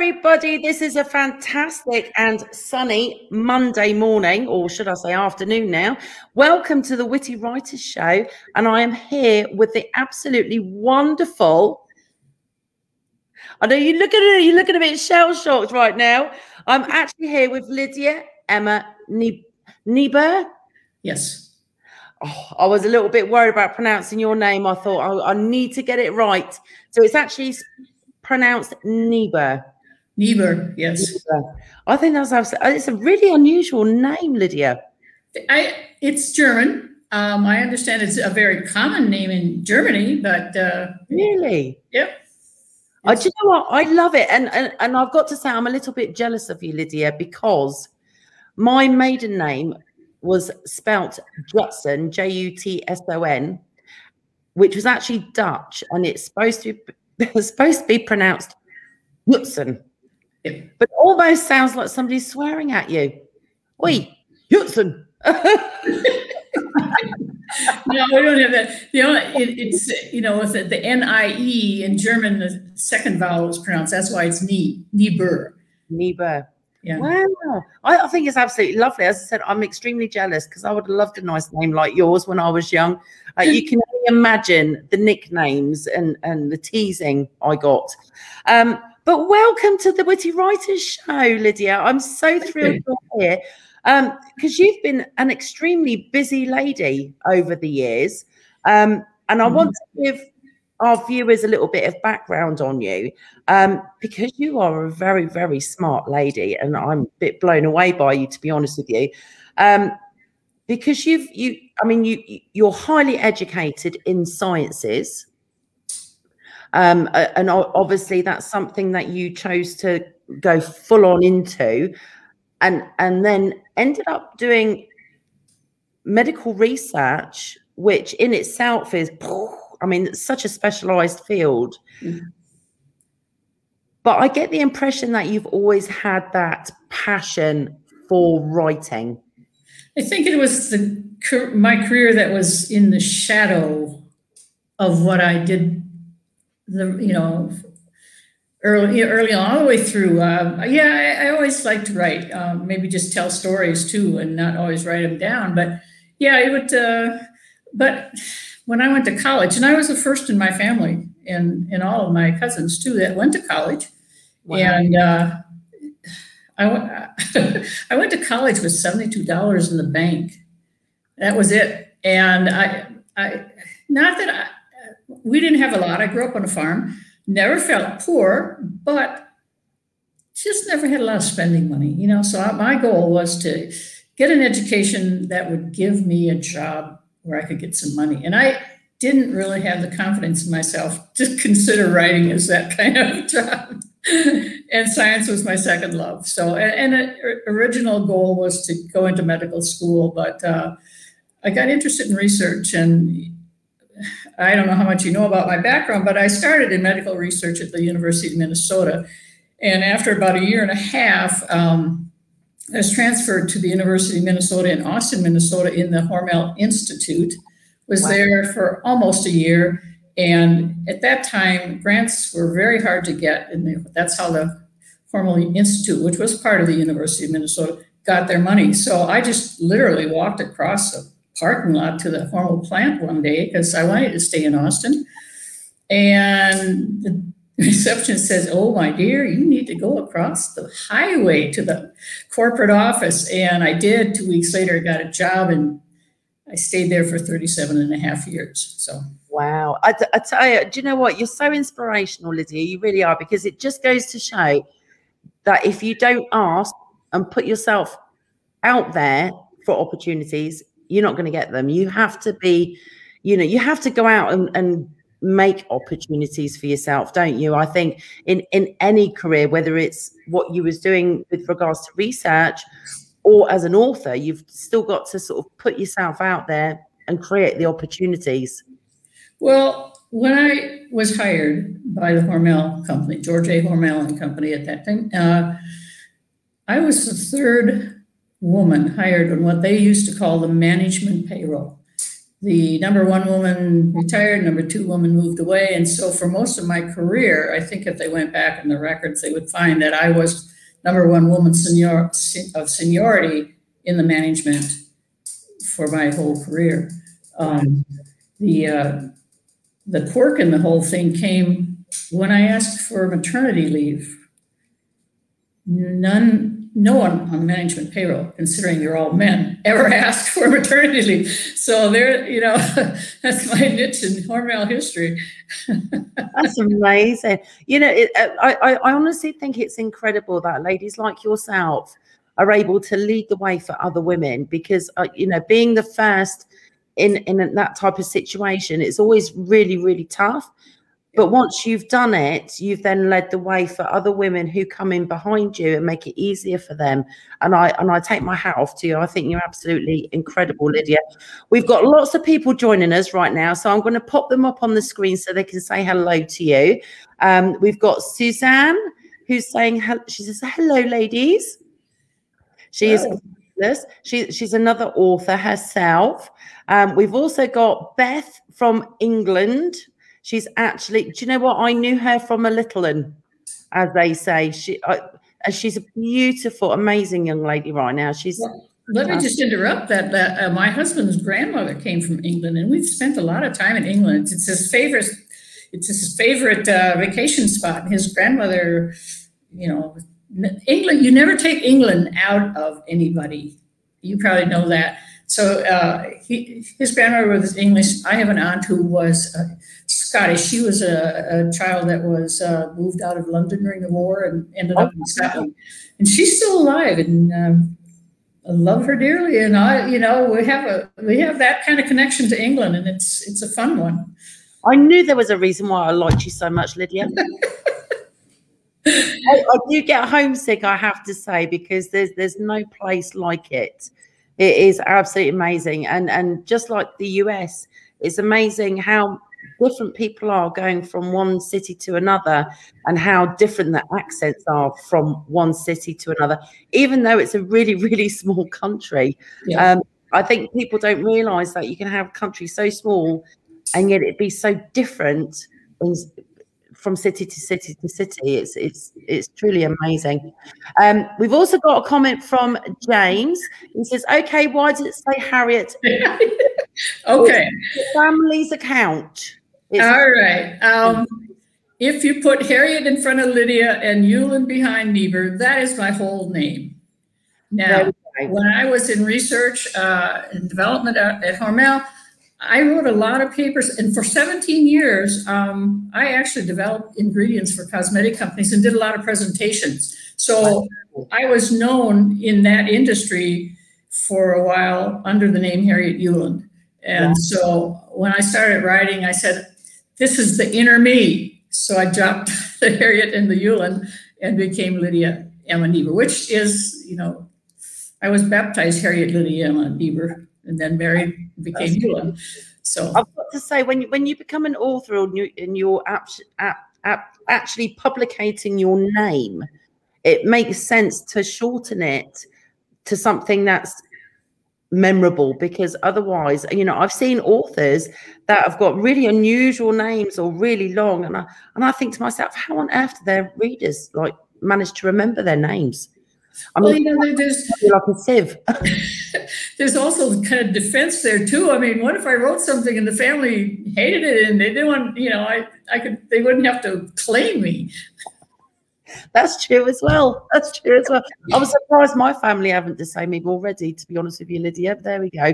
everybody. This is a fantastic and sunny Monday morning, or should I say afternoon now. Welcome to the Witty Writers Show. And I am here with the absolutely wonderful. I know you look at it, you're looking a bit shell shocked right now. I'm actually here with Lydia Emma Niebuhr. Yes. Oh, I was a little bit worried about pronouncing your name. I thought I, oh, I need to get it right. So it's actually pronounced Niebuhr. Niebuhr, yes. Niebuhr. I think that's absolutely, it's a really unusual name, Lydia. I it's German. Um, I understand it's a very common name in Germany, but uh, really, yep. I do you know what I love it, and, and and I've got to say I'm a little bit jealous of you, Lydia, because my maiden name was spelt Jutson, J U T S O N, which was actually Dutch, and it's supposed to it's supposed to be pronounced Jutson, but almost sounds like somebody's swearing at you. Oi, Jutson. no, we don't have that. You know, it, it's you know with the, the N I E in German, the second vowel is pronounced. That's why it's nie, Niebuhr. Niebuhr. Yeah. Wow. I, I, think it's absolutely lovely. As I said, I'm extremely jealous because I would have loved a nice name like yours when I was young. Uh, you can only imagine the nicknames and, and the teasing I got. Um, but welcome to the Witty Writers Show, Lydia. I'm so thrilled you're here because um, you've been an extremely busy lady over the years. Um, and I mm-hmm. want to give our viewers a little bit of background on you um, because you are a very, very smart lady, and I'm a bit blown away by you, to be honest with you. Um, because you've you, I mean, you you're highly educated in sciences, um, and obviously that's something that you chose to go full on into, and and then ended up doing medical research, which in itself is I mean, it's such a specialized field. Mm-hmm. But I get the impression that you've always had that passion for writing. I think it was the my career that was in the shadow of what I did. The you know early early on, all the way through. Uh, yeah, I, I, always liked to write. Um, maybe just tell stories too, and not always write them down. But yeah, it would. Uh, but when I went to college, and I was the first in my family and, and all of my cousins too that went to college. Wow. And uh, I, went, I went to college with $72 in the bank. That was it. And I, I not that I, we didn't have a lot. I grew up on a farm, never felt poor, but just never had a lot of spending money, you know. So my goal was to get an education that would give me a job where I could get some money. And I didn't really have the confidence in myself to consider writing as that kind of job. and science was my second love. So, and, an original goal was to go into medical school, but uh, I got interested in research. And I don't know how much you know about my background, but I started in medical research at the University of Minnesota. And after about a year and a half, um, I was transferred to the University of Minnesota in Austin, Minnesota, in the Hormel Institute. Was wow. there for almost a year, and at that time, grants were very hard to get, and that's how the Hormel Institute, which was part of the University of Minnesota, got their money. So I just literally walked across the parking lot to the Hormel plant one day because I wanted to stay in Austin, and the receptionist says, Oh, my dear, you need to go across the highway to the corporate office. And I did. Two weeks later, I got a job and I stayed there for 37 and a half years. So, wow. I, I tell you, do you know what? You're so inspirational, Lydia. You really are, because it just goes to show that if you don't ask and put yourself out there for opportunities, you're not going to get them. You have to be, you know, you have to go out and, and make opportunities for yourself don't you? I think in in any career whether it's what you was doing with regards to research or as an author you've still got to sort of put yourself out there and create the opportunities. Well when i was hired by the hormel company george a. Hormel and company at that time uh, i was the third woman hired on what they used to call the management payroll the number one woman retired, number two woman moved away. And so for most of my career, I think if they went back in the records, they would find that I was number one woman senior, of seniority in the management for my whole career. Um, the uh, the quirk in the whole thing came when I asked for maternity leave. None no one on the management payroll, considering you're all men, ever asked for maternity leave. So there, you know, that's my niche in Hormel history. that's amazing. You know, it, uh, I, I honestly think it's incredible that ladies like yourself are able to lead the way for other women because, uh, you know, being the first in in that type of situation, it's always really, really tough. But once you've done it, you've then led the way for other women who come in behind you and make it easier for them. And I and I take my hat off to you. I think you're absolutely incredible, Lydia. We've got lots of people joining us right now, so I'm going to pop them up on the screen so they can say hello to you. Um, we've got Suzanne who's saying she says hello, ladies. She is this. She, she's another author herself. Um, we've also got Beth from England. She's actually, do you know what? I knew her from a little one, as they say. She, I, she's a beautiful, amazing young lady right now. She's. Well, let me just interrupt that. That uh, my husband's grandmother came from England, and we've spent a lot of time in England. It's his favorite. It's his favorite uh, vacation spot. His grandmother, you know, England. You never take England out of anybody. You probably know that. So uh, he, his grandmother was English. I have an aunt who was uh, Scottish. She was a, a child that was uh, moved out of London during the war and ended up in Scotland. And she's still alive, and um, I love her dearly. And I, you know, we have a we have that kind of connection to England, and it's it's a fun one. I knew there was a reason why I liked you so much, Lydia. I, I do get homesick, I have to say, because there's there's no place like it it is absolutely amazing. And and just like the US, it's amazing how different people are going from one city to another and how different the accents are from one city to another, even though it's a really, really small country. Yeah. Um, I think people don't realize that you can have a country so small and yet it be so different in, from city to city to city. It's it's it's truly amazing. Um, we've also got a comment from James. He says, "Okay, why does it say Harriet?" okay, family's account. It's All right. Um, if you put Harriet in front of Lydia and Ulen behind Niebuhr, that is my whole name. Now, when I was in research uh, and development at, at Hormel, I wrote a lot of papers, and for 17 years, um, I actually developed ingredients for cosmetic companies and did a lot of presentations. So I was known in that industry for a while under the name Harriet Uland. And so when I started writing, I said, This is the inner me. So I dropped the Harriet and the Uland and became Lydia Emma Niebuhr, which is, you know, I was baptized Harriet Lydia Emma Niebuhr and then Mary became Ewan. So I've got to say, when you, when you become an author and, you, and you're actually publicating your name, it makes sense to shorten it to something that's memorable because otherwise you know i've seen authors that have got really unusual names or really long and i and i think to myself how on earth do their readers like manage to remember their names I mean, well, you know, there's like a sieve. there's also kind of defense there too. I mean, what if I wrote something and the family hated it and they didn't want, you know, I, I could, they wouldn't have to claim me. That's true as well. That's true as well. I was surprised my family haven't disowned me already, to be honest with you, Lydia. There we go.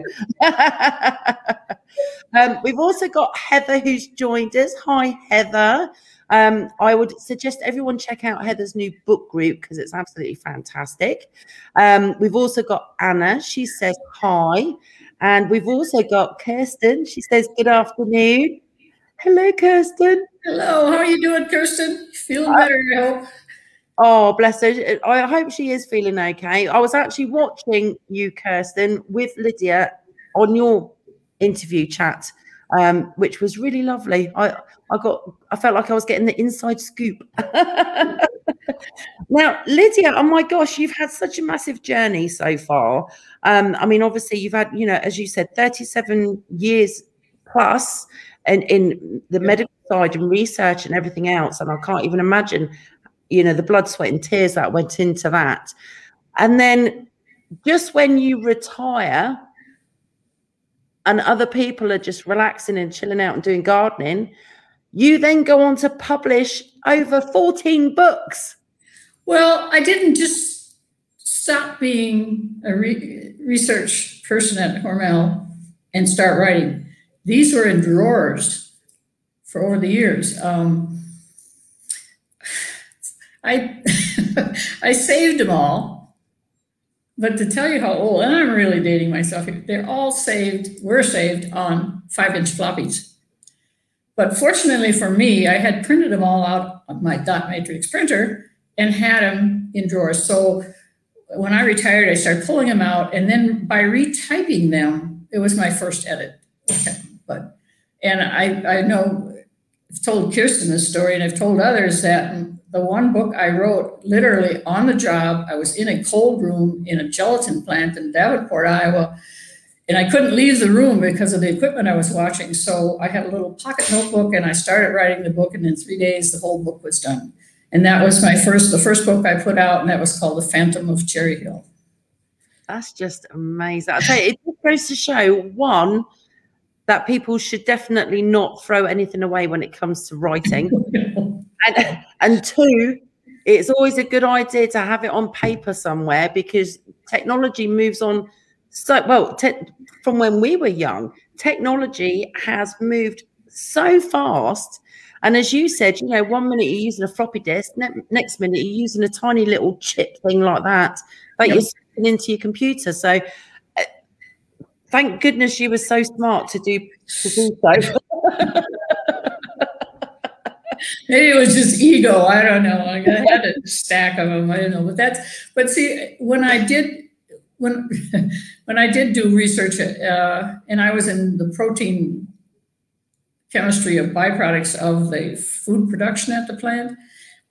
um, we've also got Heather who's joined us. Hi, Heather. Um, I would suggest everyone check out Heather's new book group because it's absolutely fantastic. Um, we've also got Anna. She says hi. And we've also got Kirsten. She says good afternoon. Hello, Kirsten. Hello. How are you doing, Kirsten? Feeling better, I hope. Oh, bless her. I hope she is feeling okay. I was actually watching you, Kirsten, with Lydia on your interview chat um, which was really lovely. I I got I felt like I was getting the inside scoop. now, Lydia, oh my gosh, you've had such a massive journey so far. Um, I mean, obviously, you've had, you know, as you said, 37 years plus and in the medical side and research and everything else. And I can't even imagine, you know, the blood, sweat, and tears that went into that. And then just when you retire and other people are just relaxing and chilling out and doing gardening, you then go on to publish over 14 books. Well, I didn't just stop being a re- research person at Hormel and start writing. These were in drawers for over the years. Um, I I saved them all, but to tell you how old, and I'm really dating myself, they're all saved, were saved on five inch floppies. But fortunately for me, I had printed them all out on my dot matrix printer and had them in drawers. So when I retired, I started pulling them out, and then by retyping them, it was my first edit. But and I I know I've told Kirsten this story, and I've told others that the one book I wrote literally on the job, I was in a cold room in a gelatin plant in Davenport, Iowa, and I couldn't leave the room because of the equipment I was watching. So I had a little pocket notebook, and I started writing the book, and in three days the whole book was done. And that was my first, the first book I put out, and that was called The Phantom of Cherry Hill. That's just amazing. I tell you, it just goes to show one that people should definitely not throw anything away when it comes to writing. and, and two, it's always a good idea to have it on paper somewhere because technology moves on so well te- from when we were young technology has moved so fast and as you said you know one minute you're using a floppy disk ne- next minute you're using a tiny little chip thing like that that yep. you're sticking into your computer so uh, thank goodness you were so smart to do to do so. Maybe it was just ego. I don't know. I had a stack of them. I don't know, but that's. But see, when I did when when I did do research, uh, and I was in the protein chemistry of byproducts of the food production at the plant.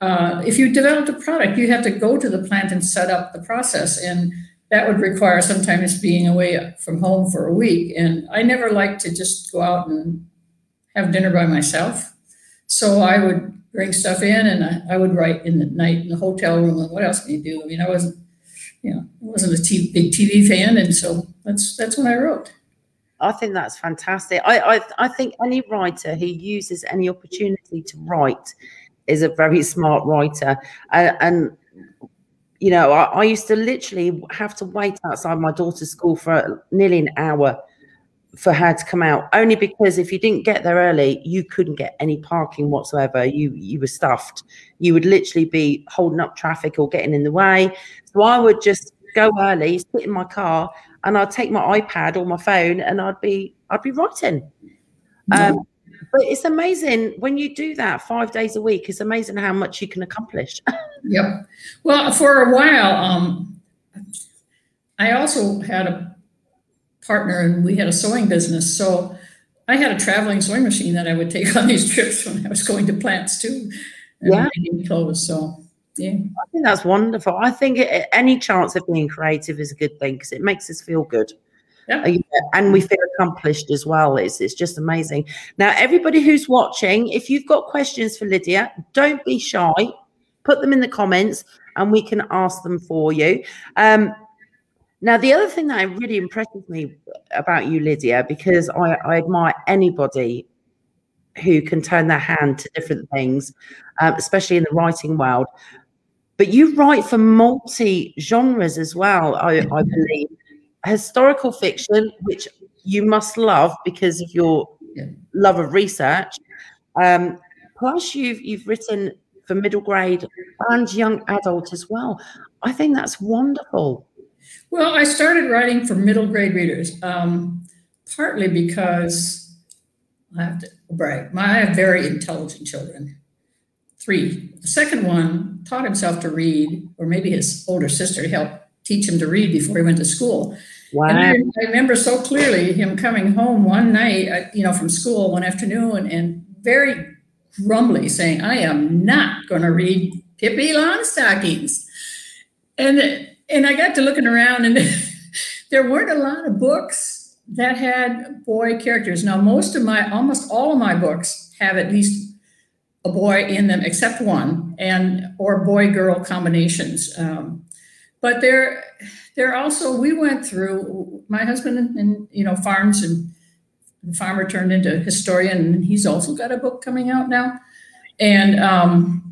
Uh, if you developed a product, you have to go to the plant and set up the process. And that would require sometimes being away from home for a week. And I never liked to just go out and have dinner by myself. So I would bring stuff in and I, I would write in the night in the hotel room. And what else can you do? I mean, I wasn't, you know, I wasn't a big TV fan. And so that's, that's when I wrote. I think that's fantastic. I, I, I think any writer who uses any opportunity to write is a very smart writer. and, and you know, I, I, used to literally have to wait outside my daughter's school for nearly an hour for her to come out, only because if you didn't get there early, you couldn't get any parking whatsoever. You you were stuffed. You would literally be holding up traffic or getting in the way. So I would just go early, sit in my car, and I'd take my iPad or my phone, and I'd be I'd be writing. Um, but it's amazing when you do that five days a week. It's amazing how much you can accomplish. yep. Well, for a while, um, I also had a partner, and we had a sewing business. So I had a traveling sewing machine that I would take on these trips when I was going to plants too. yeah. Clothes. So yeah. I think that's wonderful. I think it, any chance of being creative is a good thing because it makes us feel good. Yeah. And we feel accomplished as well. It's, it's just amazing. Now, everybody who's watching, if you've got questions for Lydia, don't be shy. Put them in the comments and we can ask them for you. Um, now, the other thing that really impresses me about you, Lydia, because I, I admire anybody who can turn their hand to different things, um, especially in the writing world. But you write for multi genres as well, I, I believe historical fiction, which you must love because of your yeah. love of research. Um, plus, you've you've written for middle grade and young adult as well. I think that's wonderful. Well, I started writing for middle grade readers, um, partly because I have to brag. My, I have very intelligent children. Three. The second one taught himself to read, or maybe his older sister helped teach him to read before he went to school. Wow. And I, I, remember so clearly him coming home one night, uh, you know, from school one afternoon and very grumbly saying, I am not going to read Pippi Longstockings. And, and I got to looking around and there weren't a lot of books that had boy characters. Now, most of my, almost all of my books have at least a boy in them, except one, and or boy girl combinations. Um, but there, there also we went through. My husband and, you know farms and the farmer turned into a historian, and he's also got a book coming out now. And um,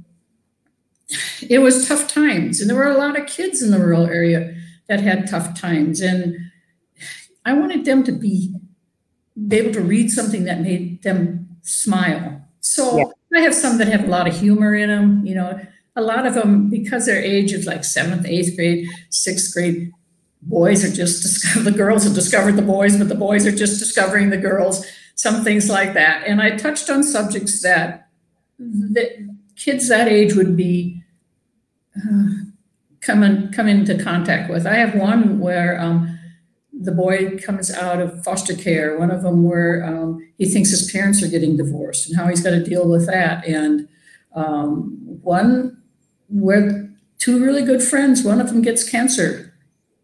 it was tough times, and there were a lot of kids in the rural area that had tough times, and I wanted them to be, be able to read something that made them smile. So yeah. I have some that have a lot of humor in them. You know, a lot of them because their age is like seventh, eighth grade, sixth grade. Boys are just. The girls have discovered the boys, but the boys are just discovering the girls. Some things like that. And I touched on subjects that that kids that age would be uh, come come into contact with. I have one where um, the boy comes out of foster care. One of them where um, he thinks his parents are getting divorced and how he's got to deal with that. And um, one where two really good friends, one of them gets cancer.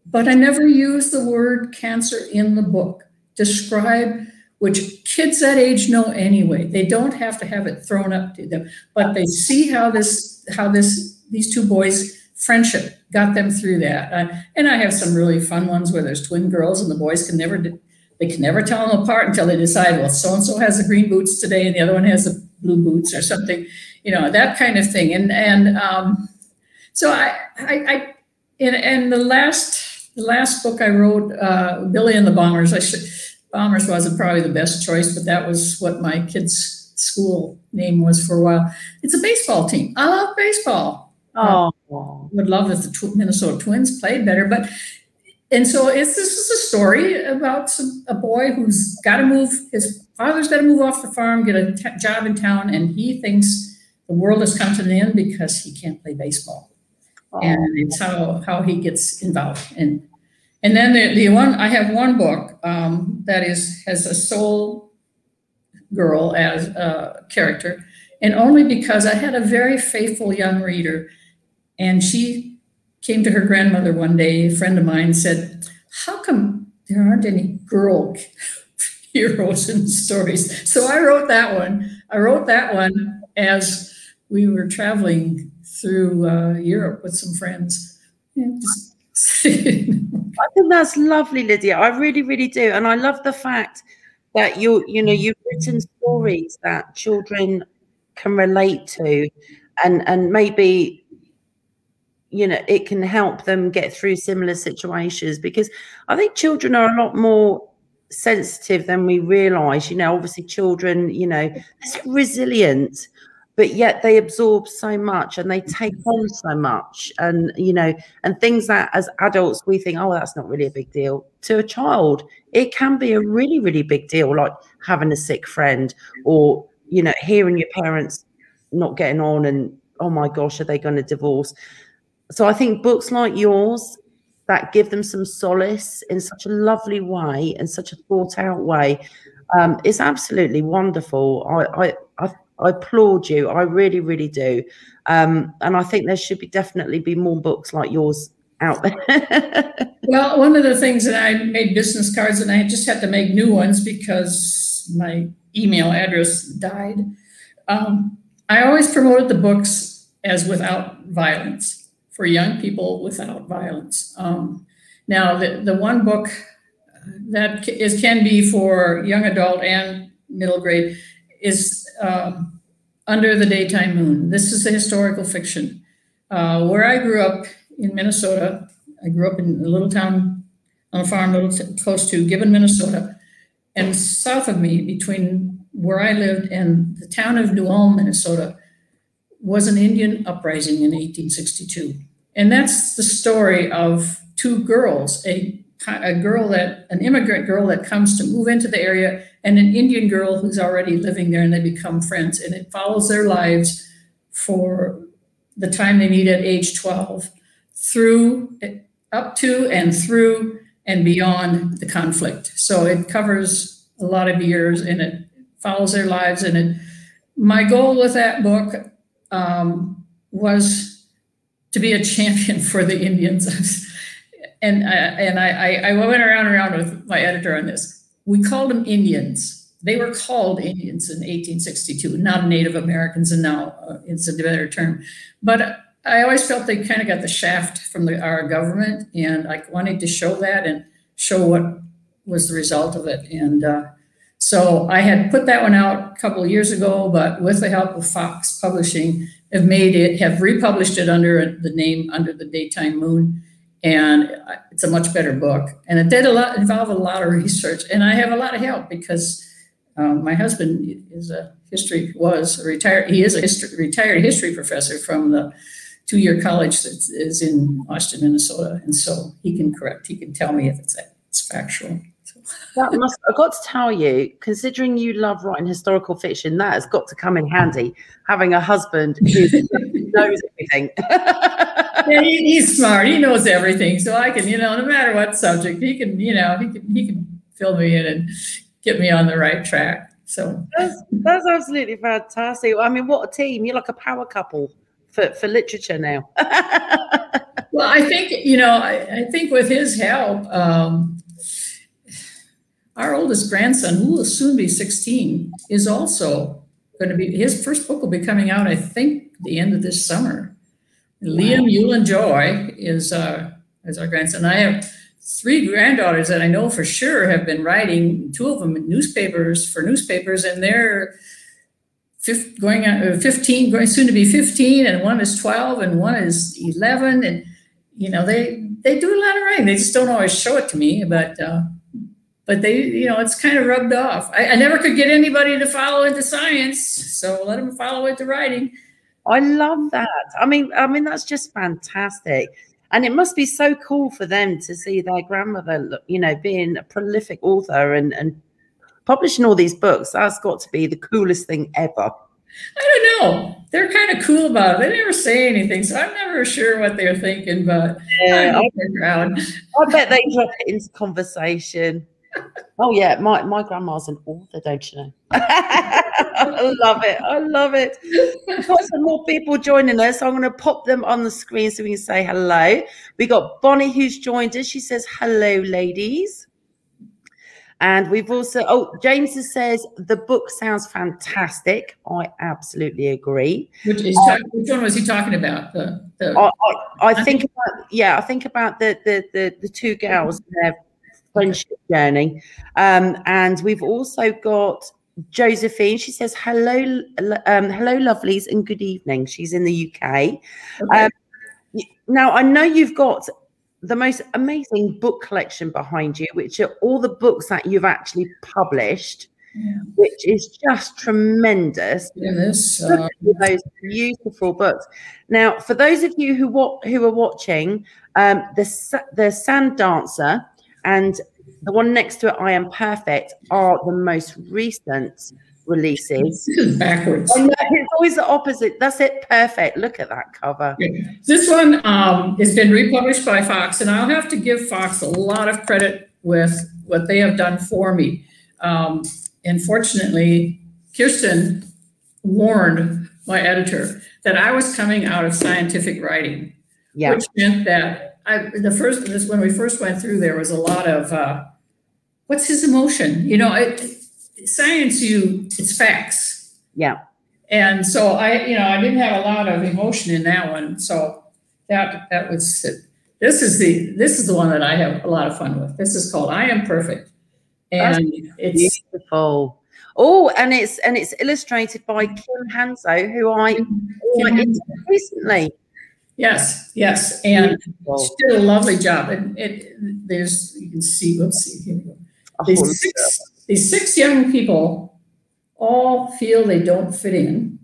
But I never use the word cancer in the book. Describe which kids that age know anyway. They don't have to have it thrown up to them, but they see how this how this these two boys friendship got them through that. Uh, and I have some really fun ones where there's twin girls and the boys can never they can never tell them apart until they decide, well, so and so has the green boots today and the other one has the blue boots or something, you know, that kind of thing. And and um, so I I, I in and the last the last book I wrote, uh, Billy and the Bombers. I should Bombers wasn't probably the best choice, but that was what my kids' school name was for a while. It's a baseball team. I love baseball. Oh, would love if the tw- Minnesota Twins played better. But and so it's this is a story about some, a boy who's got to move. His father's got to move off the farm, get a t- job in town, and he thinks the world has come to an end because he can't play baseball. Oh. And it's how how he gets involved. And and then the, the one I have one book um, that is has a sole girl as a character, and only because I had a very faithful young reader and she came to her grandmother one day, a friend of mine said, How come there aren't any girl heroes in stories? So I wrote that one. I wrote that one as we were traveling through uh, Europe with some friends. I think that's lovely, Lydia. I really, really do. And I love the fact that you, you know, you've written stories that children can relate to and and maybe you know it can help them get through similar situations because i think children are a lot more sensitive than we realize you know obviously children you know they're resilient but yet they absorb so much and they take on so much. And you know and things that as adults we think oh that's not really a big deal. To a child it can be a really really big deal like having a sick friend or you know hearing your parents not getting on and oh my gosh are they going to divorce? So I think books like yours that give them some solace in such a lovely way and such a thought out way um, is absolutely wonderful. I, I, I, I, applaud you. I really, really do. Um, and I think there should be definitely be more books like yours out there. well, one of the things that I made business cards and I just had to make new ones because my email address died. Um, I always promoted the books as without violence for young people without violence. Um, now, the, the one book that is can be for young adult and middle grade is um, Under the Daytime Moon. This is a historical fiction. Uh, where I grew up in Minnesota, I grew up in a little town on a farm little close to Gibbon, Minnesota. And south of me, between where I lived and the town of New Ulm, Minnesota, was an Indian uprising in 1862. And that's the story of two girls, a, a girl that, an immigrant girl that comes to move into the area and an Indian girl who's already living there and they become friends. And it follows their lives for the time they meet at age 12 through, up to and through and beyond the conflict. So it covers a lot of years and it follows their lives. And it, my goal with that book um, was to be a champion for the Indians. And I, and I, I went around and around with my editor on this. we called them Indians. They were called Indians in 1862, not Native Americans, and now uh, it's a better term. But I always felt they kind of got the shaft from the, our government, and I wanted to show that and show what was the result of it. And uh, so I had put that one out a couple of years ago, but with the help of Fox Publishing, have made it, have republished it under the name Under the Daytime Moon and it's a much better book. And it did a lot involve a lot of research, and I have a lot of help because um, my husband is a history was a retired. He is a history, retired history professor from the two-year college that is in Austin, Minnesota, and so he can correct. He can tell me if it's it's factual. That must, I've got to tell you, considering you love writing historical fiction, that has got to come in handy. Having a husband who knows everything. yeah, he, he's smart. He knows everything. So I can, you know, no matter what subject, he can, you know, he can, he can fill me in and get me on the right track. So that's, that's absolutely fantastic. I mean, what a team! You're like a power couple for for literature now. well, I think you know, I, I think with his help. Um, our oldest grandson, who will soon be 16, is also going to be, his first book will be coming out, I think, the end of this summer. Wow. Liam Yulin Joy is, uh, is our grandson. I have three granddaughters that I know for sure have been writing, two of them in newspapers for newspapers, and they're going on, uh, 15, going soon to be 15, and one is 12, and one is 11. And, you know, they, they do a lot of writing. They just don't always show it to me, but uh, but they, you know, it's kind of rubbed off. I, I never could get anybody to follow into science, so let them follow into writing. I love that. I mean, I mean that's just fantastic. And it must be so cool for them to see their grandmother, you know, being a prolific author and, and publishing all these books. That's got to be the coolest thing ever. I don't know. They're kind of cool about it. They never say anything, so I'm never sure what they're thinking. But yeah, I, I bet they drop it into conversation oh yeah, my, my grandma's an author, don't you know? I love it. I love it. We've got some more people joining us. I'm going to pop them on the screen so we can say hello. We got Bonnie who's joined us. She says, hello, ladies. And we've also, oh, James says the book sounds fantastic. I absolutely agree. Which, is, um, which one was he talking about? The, the I, I, I think about, yeah, I think about the the the, the two girls their friendship journey. Um, and we've also got Josephine. She says, hello, um, hello, lovelies, and good evening. She's in the UK. Okay. Um, now, I know you've got the most amazing book collection behind you, which are all the books that you've actually published. Yeah. Which is just tremendous. Yes, uh, those beautiful books. Now, for those of you who who are watching, um, the the Sand Dancer and the one next to it, I Am Perfect, are the most recent releases. This is backwards. It's always the opposite. That's it. Perfect. Look at that cover. This one um, has been republished by Fox, and I'll have to give Fox a lot of credit with what they have done for me. Um, and fortunately, Kirsten warned my editor that I was coming out of scientific writing, yeah. which meant that I, the first this when we first went through, there was a lot of uh, what's his emotion? You know, it, science, you it's facts. Yeah. And so I, you know, I didn't have a lot of emotion in that one. So that that was this is the this is the one that I have a lot of fun with. This is called I Am Perfect, and That's it's beautiful. Oh, and it's and it's illustrated by Kim Hanzo, who I, who I recently. Yes, yes, and she did a lovely job. And it, there's you can see. Let's see here. We go. These six, these six young people all feel they don't fit in,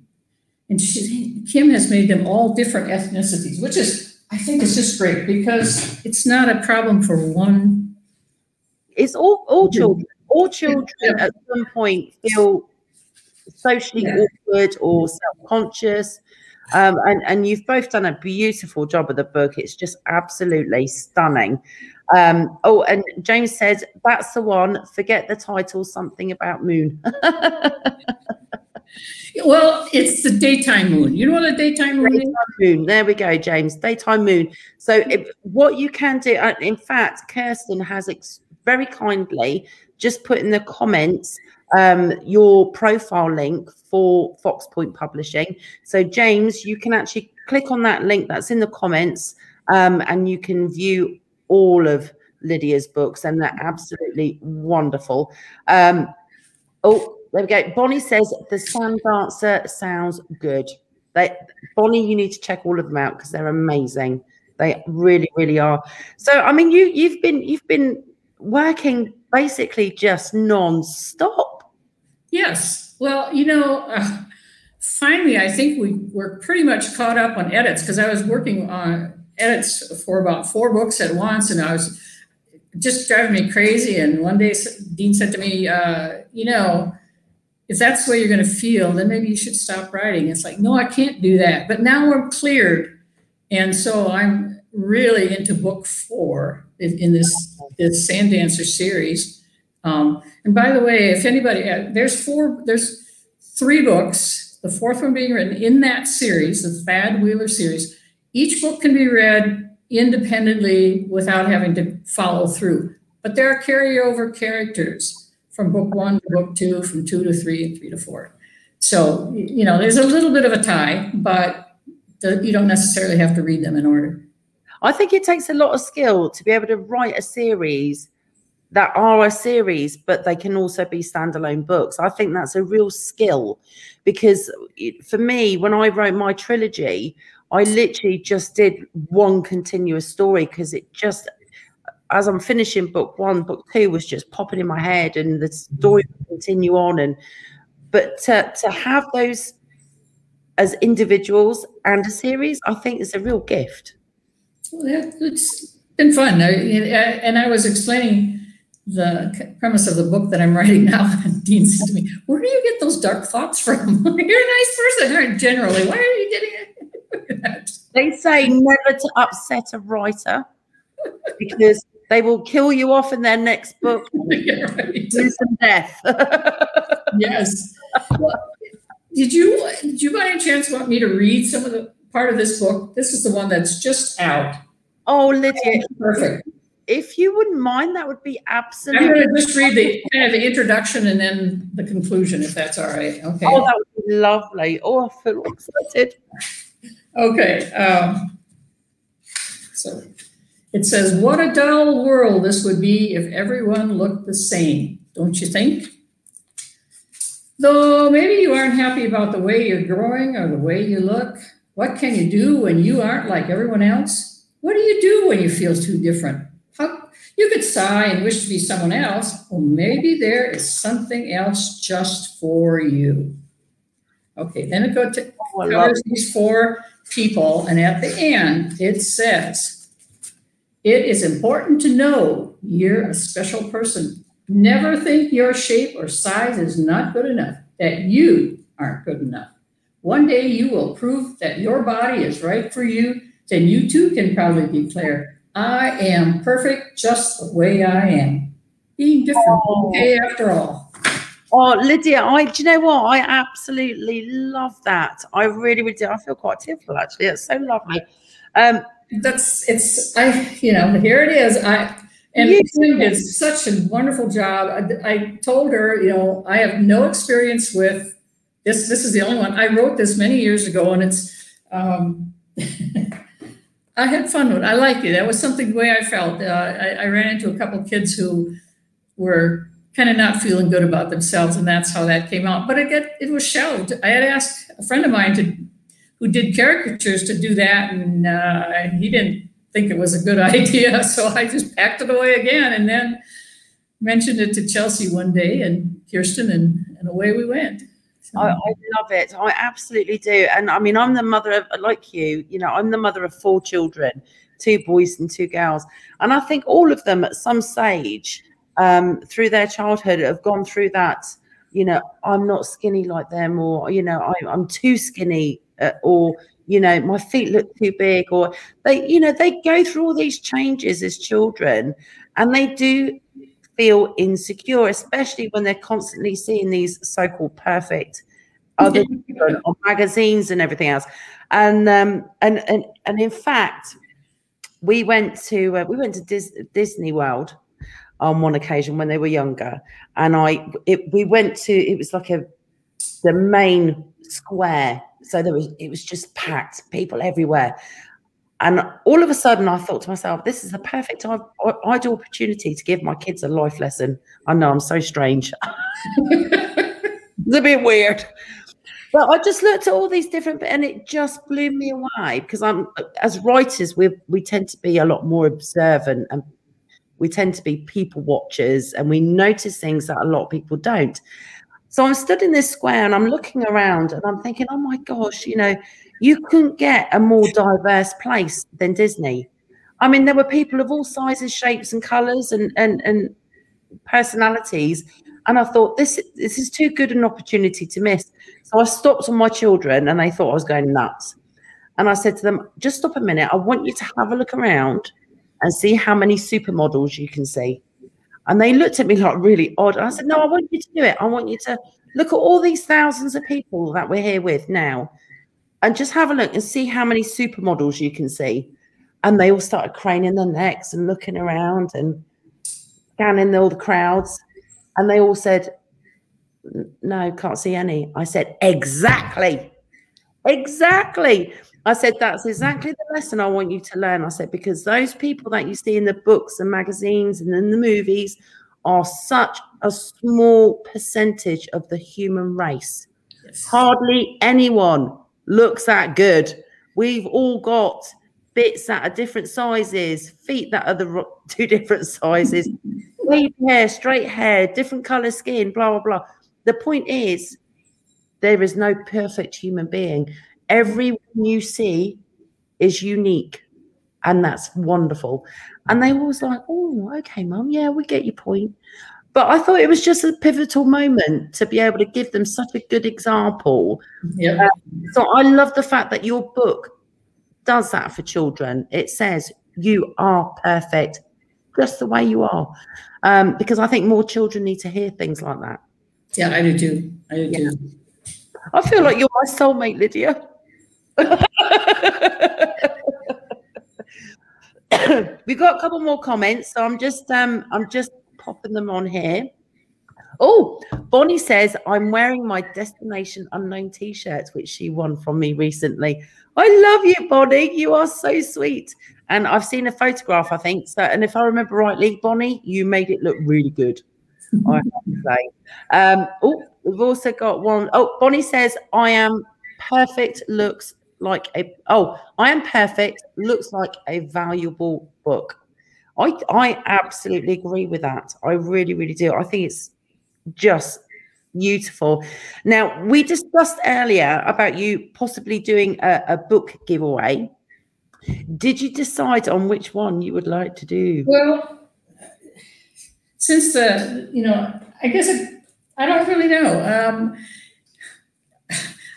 and she, Kim has made them all different ethnicities, which is I think is just great because it's not a problem for one. It's all all children. All children yeah. at some point feel socially yeah. awkward or self-conscious um, and, and you've both done a beautiful job of the book. It's just absolutely stunning. Um, oh, and James said, that's the one. Forget the title, something about moon. well, it's the daytime moon. You know what a daytime moon daytime moon. There we go, James. Daytime moon. So if, what you can do, in fact, Kirsten has very kindly just put in the comments um, your profile link for Fox Point Publishing. So, James, you can actually click on that link that's in the comments um, and you can view all of Lydia's books, and they're absolutely wonderful. Um, oh, there we go. Bonnie says the Sand Dancer sounds good. They, Bonnie, you need to check all of them out because they're amazing. They really, really are. So, I mean, you you've been you've been working basically just non-stop. Yes. Well, you know, uh, finally, I think we were pretty much caught up on edits because I was working on edits for about four books at once, and I was just driving me crazy. And one day, Dean said to me, uh, "You know." If that's the way you're going to feel, then maybe you should stop writing. It's like, no, I can't do that. But now we're cleared. And so I'm really into book four in, this, this Sand Dancer series. Um, and by the way, if anybody, uh, there's four, there's three books, the fourth one being written in that series, the Thad Wheeler series. Each book can be read independently without having to follow through. But there are carryover characters from book one to book two, from two to three, and three to four. So, you know, there's a little bit of a tie, but the, you don't necessarily have to read them in order. I think it takes a lot of skill to be able to write a series that are a series, but they can also be standalone books. I think that's a real skill because for me, when I wrote my trilogy, I literally just did one continuous story because it just, as I'm finishing book one, book two was just popping in my head and the story would continue on. And, but to, to have those as individuals and a series, I think is a real gift. Well, yeah, it's been fun. I, and I was explaining the premise of the book that I'm writing now. And Dean said to me, Where do you get those dark thoughts from? You're a nice person, aren't generally. Why are you getting it? they say never to upset a writer because they will kill you off in their next book. yeah, right. Some death. yes. Well, did you did you by any chance want me to read some of the part of this book? This is the one that's just out. Oh, Lydia. Perfect if you wouldn't mind, that would be absolutely. I'm going to just read the kind of the introduction and then the conclusion, if that's all right. Okay. Oh, that would be lovely. Oh, I feel excited. Okay. Um, so it says, "What a dull world this would be if everyone looked the same, don't you think?" Though maybe you aren't happy about the way you're growing or the way you look, what can you do when you aren't like everyone else? What do you do when you feel too different? You could sigh and wish to be someone else, or maybe there is something else just for you. Okay, then it goes to oh, covers these four people, and at the end it says, "It is important to know you're a special person. Never think your shape or size is not good enough. That you aren't good enough. One day you will prove that your body is right for you. Then you too can probably declare." I am perfect just the way I am. Being different, oh. okay, after all. Oh, Lydia, I do you know what? I absolutely love that. I really, really do. I feel quite tearful actually. It's so lovely. Um, that's it's I you know here it is. I and Sue did such a wonderful job. I, I told her, you know, I have no experience with this. This is the only one I wrote this many years ago, and it's um, I had fun with it. I liked it. That was something the way I felt. Uh, I, I, ran into a couple kids who were kind of not feeling good about themselves, and that's how that came out. But it it was shelved. I had asked a friend of mine to who did caricatures to do that, and uh, he didn't think it was a good idea. So I just packed it away again, and then mentioned it to Chelsea one day and Kirsten, and, and away we went. I, I, love it. I absolutely do. And I mean, I'm the mother of, like you, you know, I'm the mother of four children, two boys and two girls. And I think all of them at some stage um, through their childhood have gone through that, you know, I'm not skinny like them, or, you know, I, I'm too skinny, uh, or, you know, my feet look too big, or they, you know, they go through all these changes as children and they do feel insecure, especially when they're constantly seeing these so-called perfect other on magazines and everything else. And um, and and and in fact, we went to uh, we went to Dis- Disney World on one occasion when they were younger, and I it, we went to it was like a the main square, so there was it was just packed, people everywhere, and all of a sudden I thought to myself, this is the perfect ideal opportunity to give my kids a life lesson. I know I'm so strange. it's a bit weird. But I just looked at all these different, and it just blew me away because I'm, as writers, we we tend to be a lot more observant and we tend to be people watchers and we notice things that a lot of people don't. So I'm stood in this square and I'm looking around and I'm thinking, oh my gosh, you know, you couldn't get a more diverse place than Disney. I mean, there were people of all sizes, shapes, and colors and and and personalities. And I thought this this is too good an opportunity to miss. So I stopped on my children and they thought I was going nuts. And I said to them, just stop a minute. I want you to have a look around and see how many supermodels you can see. And they looked at me like really odd. And I said, No, I want you to do it. I want you to look at all these thousands of people that we're here with now and just have a look and see how many supermodels you can see. And they all started craning their necks and looking around and scanning all the crowds. And they all said, No, can't see any. I said, Exactly. Exactly. I said, that's exactly the lesson I want you to learn. I said, because those people that you see in the books and magazines and in the movies are such a small percentage of the human race. Yes. Hardly anyone looks that good. We've all got bits that are different sizes, feet that are the two different sizes, wavy hair, straight hair, different color skin, blah, blah, blah. The point is, there is no perfect human being. Everyone you see is unique. And that's wonderful. And they always like, oh, okay, mum, yeah, we get your point. But I thought it was just a pivotal moment to be able to give them such a good example. Yeah. Uh, so I love the fact that your book does that for children. It says you are perfect just the way you are. Um, because I think more children need to hear things like that. Yeah, I do too. I do yeah. too. I feel like you're my soulmate, Lydia. We've got a couple more comments, so I'm just um I'm just popping them on here. Oh, Bonnie says I'm wearing my destination unknown t-shirt, which she won from me recently. I love you, Bonnie. You are so sweet. And I've seen a photograph, I think. So, and if I remember rightly, Bonnie, you made it look really good. I have to say. Um, oh, we've also got one. Oh, Bonnie says I am perfect. Looks like a oh, I am perfect looks like a valuable book. I I absolutely agree with that. I really, really do. I think it's just beautiful. Now, we discussed earlier about you possibly doing a, a, book giveaway. Did you decide on which one you would like to do? Well, since the, you know, I guess it, I don't really know. Um,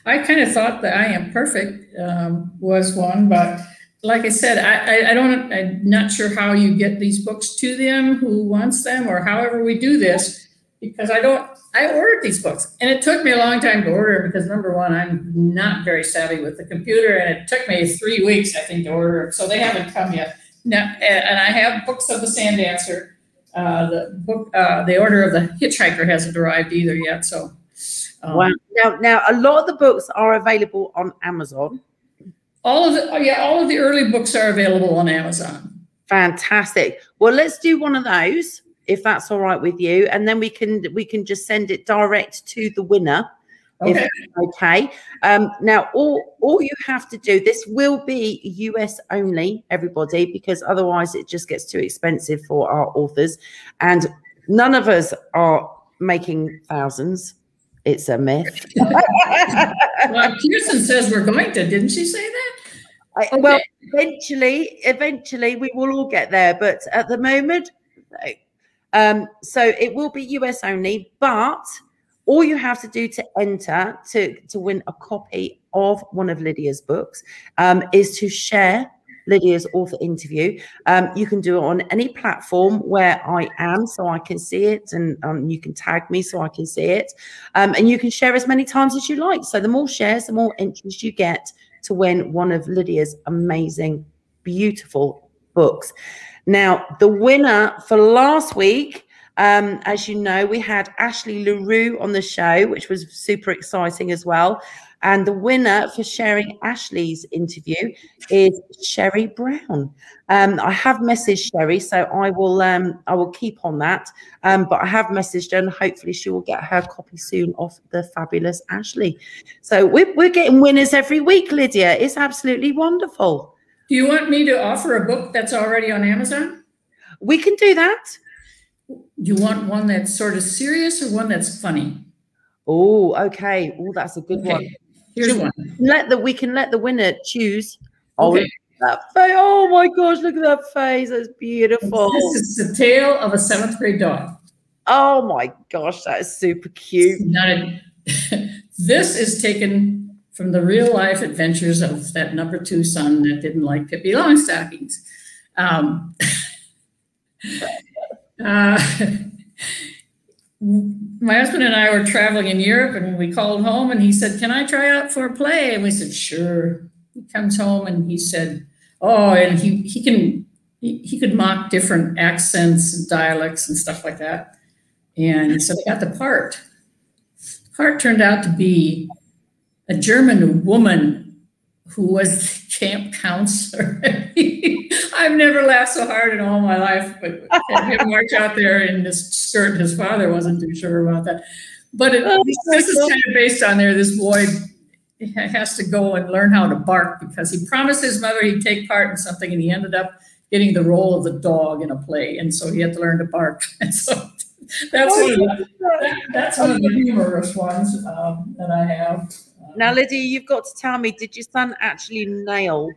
I kind of thought that I am perfect um, was one, but like I said, I, I, I, don't, I'm not sure how you get these books to them, who wants them, or however we do this, because I don't, I ordered these books and it took me a long time to order because number one, I'm not very savvy with the computer and it took me three weeks, I think, to order them. So they haven't come yet. Now, and I have books of the Sand Dancer. Uh, the book, uh, the Order of the Hitchhiker hasn't arrived either yet. So um, wow. Now, now a lot of the books are available on Amazon. All of the yeah, all of the early books are available on Amazon. Fantastic. Well, let's do one of those if that's all right with you, and then we can we can just send it direct to the winner. Okay. okay. Um, now, all all you have to do. This will be US only, everybody, because otherwise it just gets too expensive for our authors, and none of us are making thousands it's a myth. well, Kirsten says we're going to. Didn't she say that? I, okay. Well, eventually, eventually we will all get there, but at the moment, no. Um, so it will be US only, but all you have to do to enter to to win a copy of one of Lydia's books um, is to share Lydia's author interview. Um, you can do it on any platform where I am so I can see it, and um, you can tag me so I can see it. Um, and you can share as many times as you like. So the more shares, the more entries you get to win one of Lydia's amazing, beautiful books. Now, the winner for last week, um, as you know, we had Ashley LaRue on the show, which was super exciting as well. And the winner for sharing Ashley's interview is Sherry Brown. Um, I have messaged Sherry, so I will um, I will keep on that. Um, but I have messaged her, and hopefully she will get her copy soon off the fabulous Ashley. So we're, we're getting winners every week, Lydia. It's absolutely wonderful. Do you want me to offer a book that's already on Amazon? We can do that. Do you want one that's sort of serious or one that's funny? Oh, okay. Oh, that's a good okay. one. Here's one. Let the we can let the winner choose. Oh, okay. that face! Oh my gosh, look at that face. That's beautiful. This is the tail of a seventh grade dog. Oh my gosh, that is super cute. A, this is taken from the real life adventures of that number two son that didn't like Pippi Longstockings. Um, uh, my husband and I were traveling in Europe and we called home and he said, Can I try out for a play? And we said, Sure. He comes home and he said, Oh, and he, he can he, he could mock different accents and dialects and stuff like that. And so they got the part. The part turned out to be a German woman who was camp counselor. I've never laughed so hard in all my life, but him march out there in this skirt, and his father wasn't too sure about that. But it, oh, this is kind of based on there. This boy has to go and learn how to bark because he promised his mother he'd take part in something, and he ended up getting the role of the dog in a play, and so he had to learn to bark. And so that's oh, one of the, that, that's one of the humorous ones um, that I have. Now, Lydia, you've got to tell me, did your son actually nail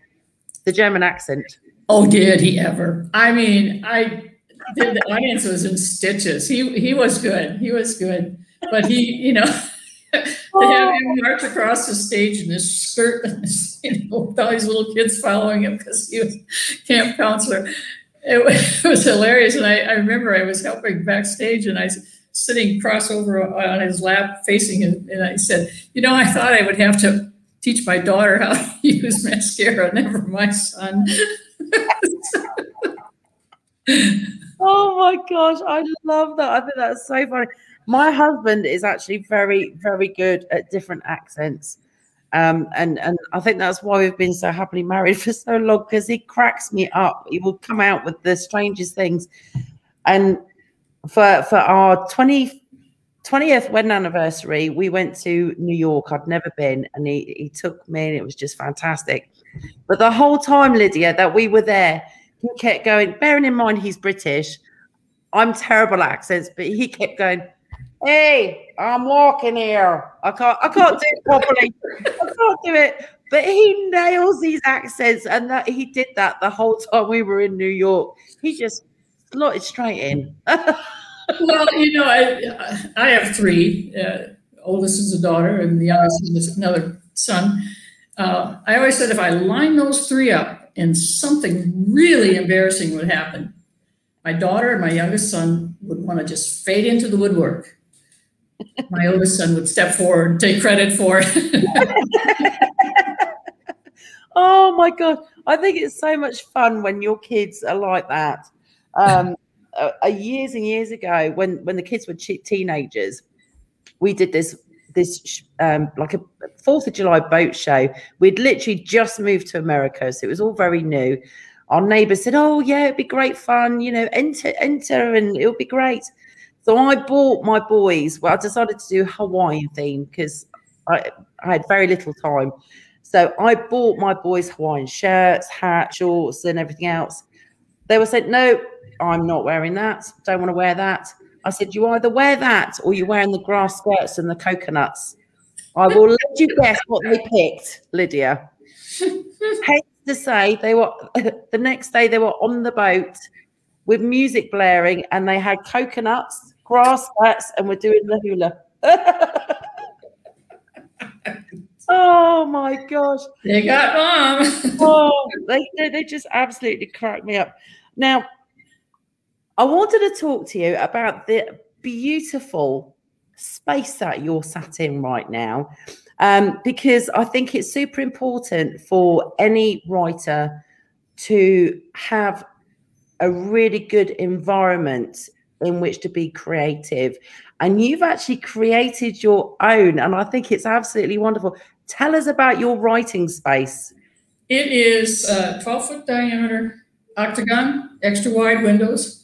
the German accent? Oh, did he ever? I mean, I did. The audience was in stitches. He he was good. He was good, but he, you know, to have him march across the stage in his skirt, and this, you know, with all these little kids following him because he was camp counselor. It, it was hilarious, and I, I remember I was helping backstage, and I sitting crossover on his lap facing him. And I said, You know, I thought I would have to teach my daughter how to use mascara, never my son. oh my gosh, I love that. I think that's so funny. My husband is actually very, very good at different accents. Um, and and I think that's why we've been so happily married for so long because he cracks me up. He will come out with the strangest things, and for for our 20, 20th wedding anniversary, we went to New York. I'd never been, and he, he took me, and it was just fantastic. But the whole time, Lydia, that we were there, he kept going, bearing in mind he's British. I'm terrible accents, but he kept going, Hey, I'm walking here. I can't I can't do it properly. I can't do it. But he nails these accents, and that he did that the whole time we were in New York. He just slotted straight in. well, you know, I I have three. Uh, oldest is a daughter, and the youngest is another son. Uh, I always said if I line those three up and something really embarrassing would happen, my daughter and my youngest son would want to just fade into the woodwork. My oldest son would step forward and take credit for it. oh my god! I think it's so much fun when your kids are like that um, uh, years and years ago when when the kids were teenagers, we did this this um, like a Fourth of July boat show. We'd literally just moved to America, so it was all very new. Our neighbour said, "Oh yeah, it'd be great fun. You know, enter, enter, and it'll be great." So I bought my boys. Well, I decided to do Hawaiian theme because I, I had very little time. So I bought my boys Hawaiian shirts, hats, shorts, and everything else. They were saying, "No, I'm not wearing that. Don't want to wear that. I said, You either wear that or you're wearing the grass skirts and the coconuts. I will let you guess what they picked, Lydia. Hate to say, they were the next day they were on the boat with music blaring and they had coconuts, grass skirts, and were doing the hula. oh my gosh. They got mom. oh, they, they just absolutely cracked me up. Now, I wanted to talk to you about the beautiful space that you're sat in right now, um, because I think it's super important for any writer to have a really good environment in which to be creative. And you've actually created your own, and I think it's absolutely wonderful. Tell us about your writing space. It is a 12 foot diameter octagon, extra wide windows.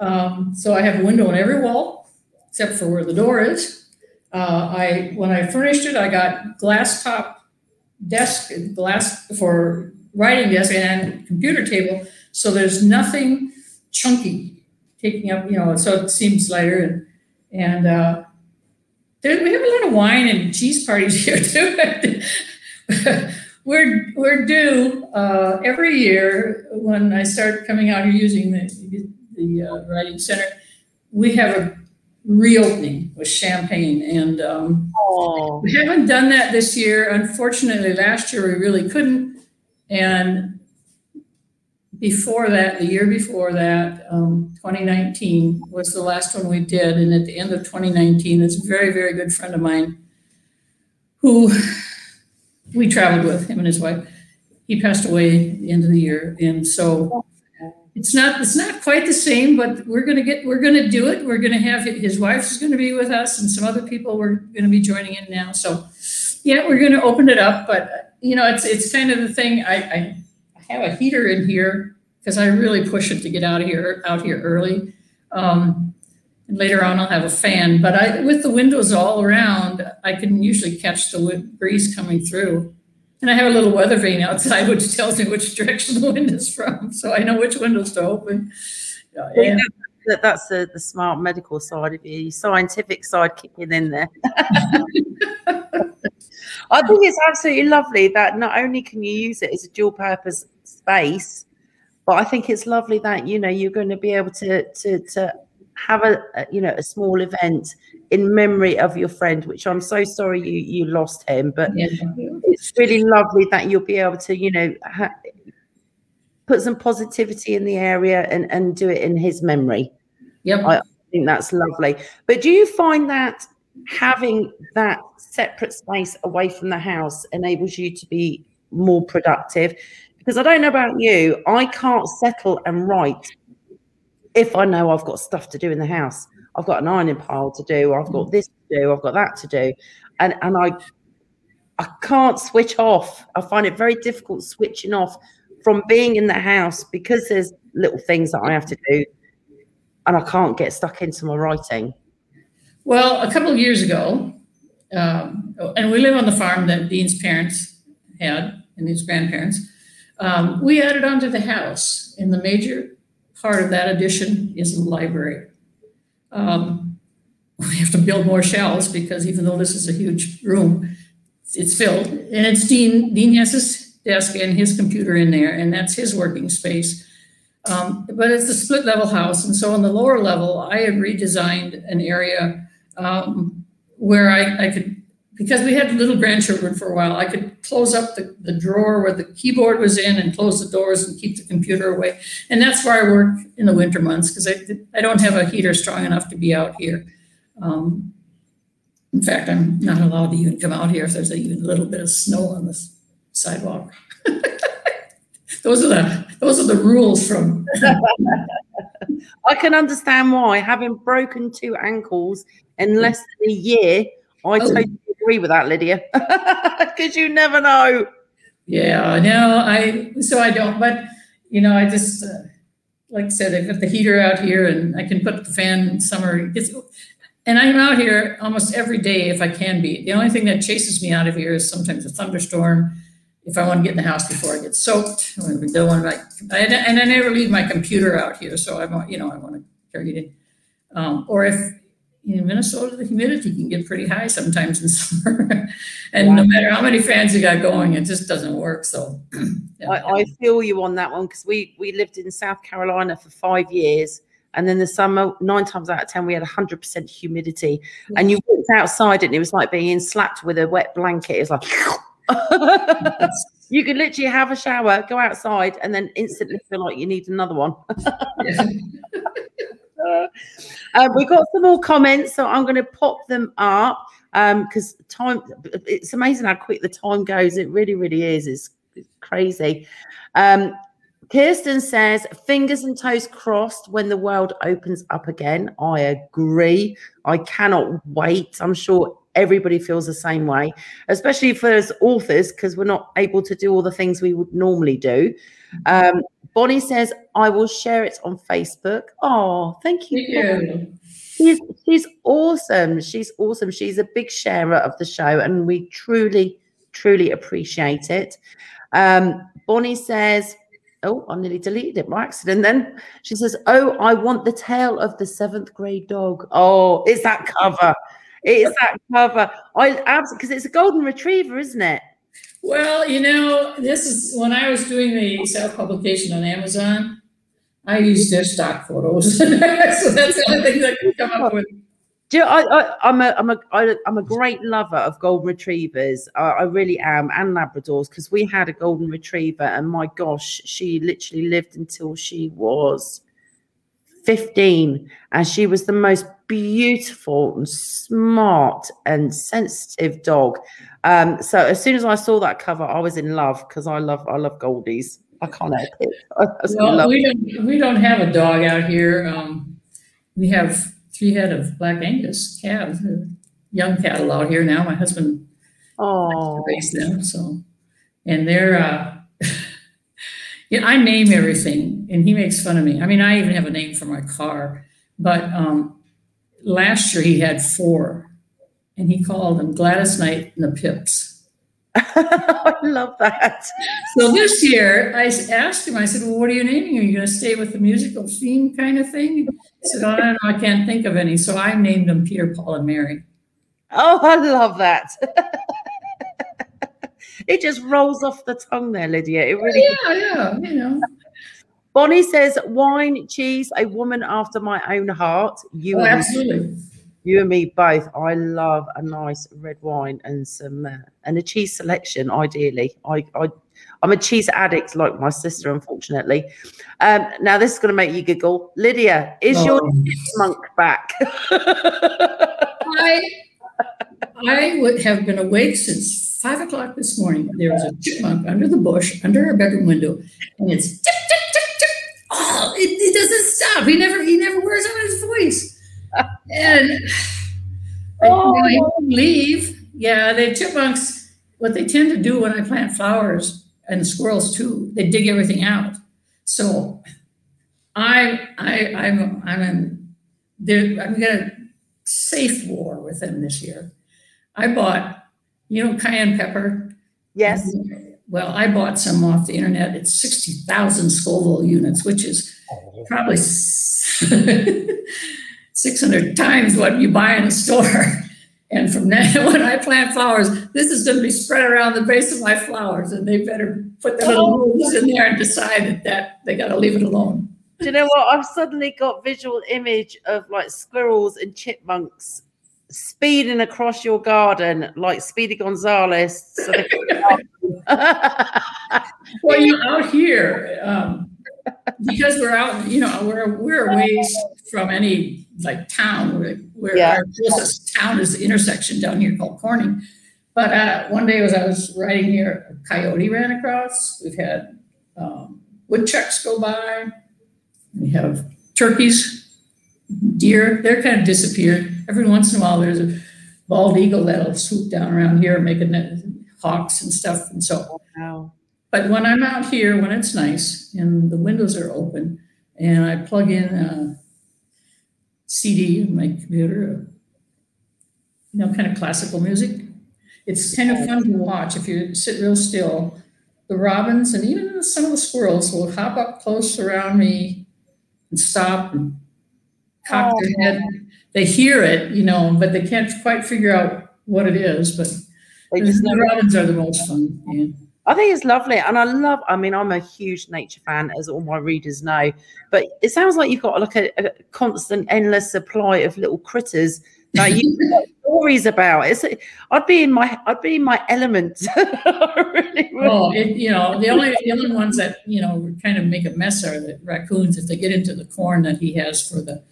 Um, so I have a window on every wall except for where the door is. Uh, I when I furnished it, I got glass top desk, glass for writing desk and computer table. So there's nothing chunky taking up, you know, so it seems lighter and and uh, there, we have a lot of wine and cheese parties here too. we're we're due uh, every year when I start coming out here using the the uh, writing center. We have a reopening with champagne, and um, we haven't done that this year. Unfortunately, last year we really couldn't, and before that, the year before that, um, 2019 was the last one we did. And at the end of 2019, this very, very good friend of mine who we traveled with, him and his wife, he passed away at the end of the year. And so it's not it's not quite the same, but we're gonna get we're gonna do it. We're gonna have his wife is gonna be with us and some other people we're gonna be joining in now. So yeah, we're gonna open it up, but you know, it's it's kind of the thing. I, I have a heater in here because I really push it to get out of here out here early. Um, and later on, I'll have a fan. But I, with the windows all around, I can usually catch the breeze coming through. And I have a little weather vane outside, which tells me which direction the wind is from, so I know which windows to open. Yeah. That, that's the, the smart medical side of you, scientific side kicking in there. I think it's absolutely lovely that not only can you use it as a dual purpose space, but I think it's lovely that you know you're going to be able to to to have a, a, you know a small event in memory of your friend which i'm so sorry you you lost him but yeah. it's really lovely that you'll be able to you know ha- put some positivity in the area and and do it in his memory. Yep. I think that's lovely. But do you find that having that separate space away from the house enables you to be more productive? Because i don't know about you i can't settle and write if I know I've got stuff to do in the house, I've got an ironing pile to do, I've got this to do, I've got that to do, and and I I can't switch off. I find it very difficult switching off from being in the house because there's little things that I have to do, and I can't get stuck into my writing. Well, a couple of years ago, um, and we live on the farm that Dean's parents had and his grandparents. Um, we added onto the house and the major part of that addition is the library. Um, we have to build more shelves because even though this is a huge room, it's filled. And it's Dean, Dean has his desk and his computer in there, and that's his working space. Um, but it's a split level house. And so on the lower level, I had redesigned an area um, where I, I could because we had little grandchildren for a while, I could close up the, the drawer where the keyboard was in and close the doors and keep the computer away. And that's where I work in the winter months because I, I don't have a heater strong enough to be out here. Um, in fact, I'm not allowed to even come out here if there's even a little bit of snow on the sidewalk. those are the those are the rules from. I can understand why, having broken two ankles in less than a year, I oh. totally agree with that, Lydia, because you never know. Yeah, no, I so I don't, but you know, I just uh, like I said, I've got the heater out here, and I can put the fan in summer. It's, and I'm out here almost every day if I can be. The only thing that chases me out of here is sometimes a thunderstorm. If I want to get in the house before I get soaked, I don't want to, and I never leave my computer out here, so I want, you know, I want to carry it in. Um, or if in Minnesota, the humidity can get pretty high sometimes in summer. and no matter how many fans you got going, it just doesn't work. So yeah. I, I, feel you on that one because we we lived in South Carolina for five years. And then the summer, nine times out of 10, we had 100% humidity. And you walked outside and it was like being slapped with a wet blanket. It's like, you could literally have a shower, go outside, and then instantly feel like you need another one. uh, we've got some more comments, so I'm going to pop them up because um, time. It's amazing how quick the time goes. It really, really is. It's, it's crazy. Um, Kirsten says, fingers and toes crossed when the world opens up again. I agree. I cannot wait. I'm sure everybody feels the same way, especially for us authors, because we're not able to do all the things we would normally do. Um, Bonnie says, I will share it on Facebook. Oh, thank you. Thank you. She's, she's awesome. She's awesome. She's a big sharer of the show, and we truly, truly appreciate it. Um, Bonnie says, Oh, I nearly deleted it by accident. Then she says, Oh, I want the tail of the seventh grade dog. Oh, it's that cover. It is that cover. I absolutely because it's a golden retriever, isn't it? Well, you know, this is when I was doing the self publication on Amazon. I used their stock photos, so that's the only thing that I can come up with. Do you know, I, I'm a I'm a I, I'm a great lover of golden retrievers. I, I really am, and Labradors, because we had a golden retriever, and my gosh, she literally lived until she was 15, and she was the most beautiful and smart and sensitive dog. Um, so as soon as I saw that cover, I was in love because I love I love goldies. I can't help it. I well, we don't we don't have a dog out here. Um, we have three head of black Angus calves, young cattle out here now. My husband oh raised them, so and they're. Uh, yeah, I name everything, and he makes fun of me. I mean, I even have a name for my car. But um, last year he had four, and he called them Gladys Knight and the Pips. I love that. So this year, I asked him. I said, "Well, what are you naming? Are you going to stay with the musical theme kind of thing?" He said, "Oh, no, I can't think of any." So I named them Peter, Paul, and Mary. Oh, I love that. it just rolls off the tongue there, Lydia. It really. Yeah, yeah, you know. Bonnie says, "Wine, cheese, a woman after my own heart." You Oh, absolutely. You and me both. I love a nice red wine and some uh, and a cheese selection. Ideally, I, I I'm a cheese addict like my sister, unfortunately. Um, now this is going to make you giggle. Lydia, is your Oh. monk back? I I would have been awake since five o'clock this morning. There was a chipmunk under the bush, under our bedroom window, and it's tick tick tick tick. Oh, it, it doesn't stop. He never he never wears out his voice. And I, you know, leave. Yeah, the chipmunks. What they tend to do when I plant flowers and squirrels too, they dig everything out. So I I I'm I'm in there. I'm gonna safe war with them this year. I bought, you know, cayenne pepper. yes. Well, I bought some off the internet. It's 60,000 Scoville units, which is oh, probably s- 600 times what you buy in a store. And from now, when I plant flowers, this is going to be spread around the base of my flowers, and they better put their little rules in there and decide that, that they got to leave it alone. Do you know what? I've suddenly got visual image of like squirrels and chipmunks speeding across your garden like Speedy Gonzales. So Well, you out here, um, because we're out, you know, we're we're a ways from any like town. Where, where Yeah. our closest town is the intersection down here called Corning. But uh, one day, as I was riding here, a coyote ran across. We've had um, woodchucks go by. We have turkeys, deer. They're kind of disappeared. Every once in a while, there's a bald eagle that'll swoop down around here, making hawks and stuff. And so wow. But when I'm out here, when it's nice and the windows are open, and I plug in a CD in my computer, uh, you know, kind of classical music, it's kind of fun to watch if you sit real still. The robins and even some of the squirrels will hop up close around me and stop and cock their head. They hear it, you know, but they can't quite figure out what it is. But the robins are the most fun. Yeah. I think it's lovely. And I love, I mean, I'm a huge nature fan, as all my readers know. But it sounds like you've got like a, a constant, endless supply of little critters that you got stories about. It's, I'd be in my, I'd be in my element. Really. Oh, it, you know, the only, the only ones that, you know, kind of make a mess are the raccoons if they get into the corn that he has for the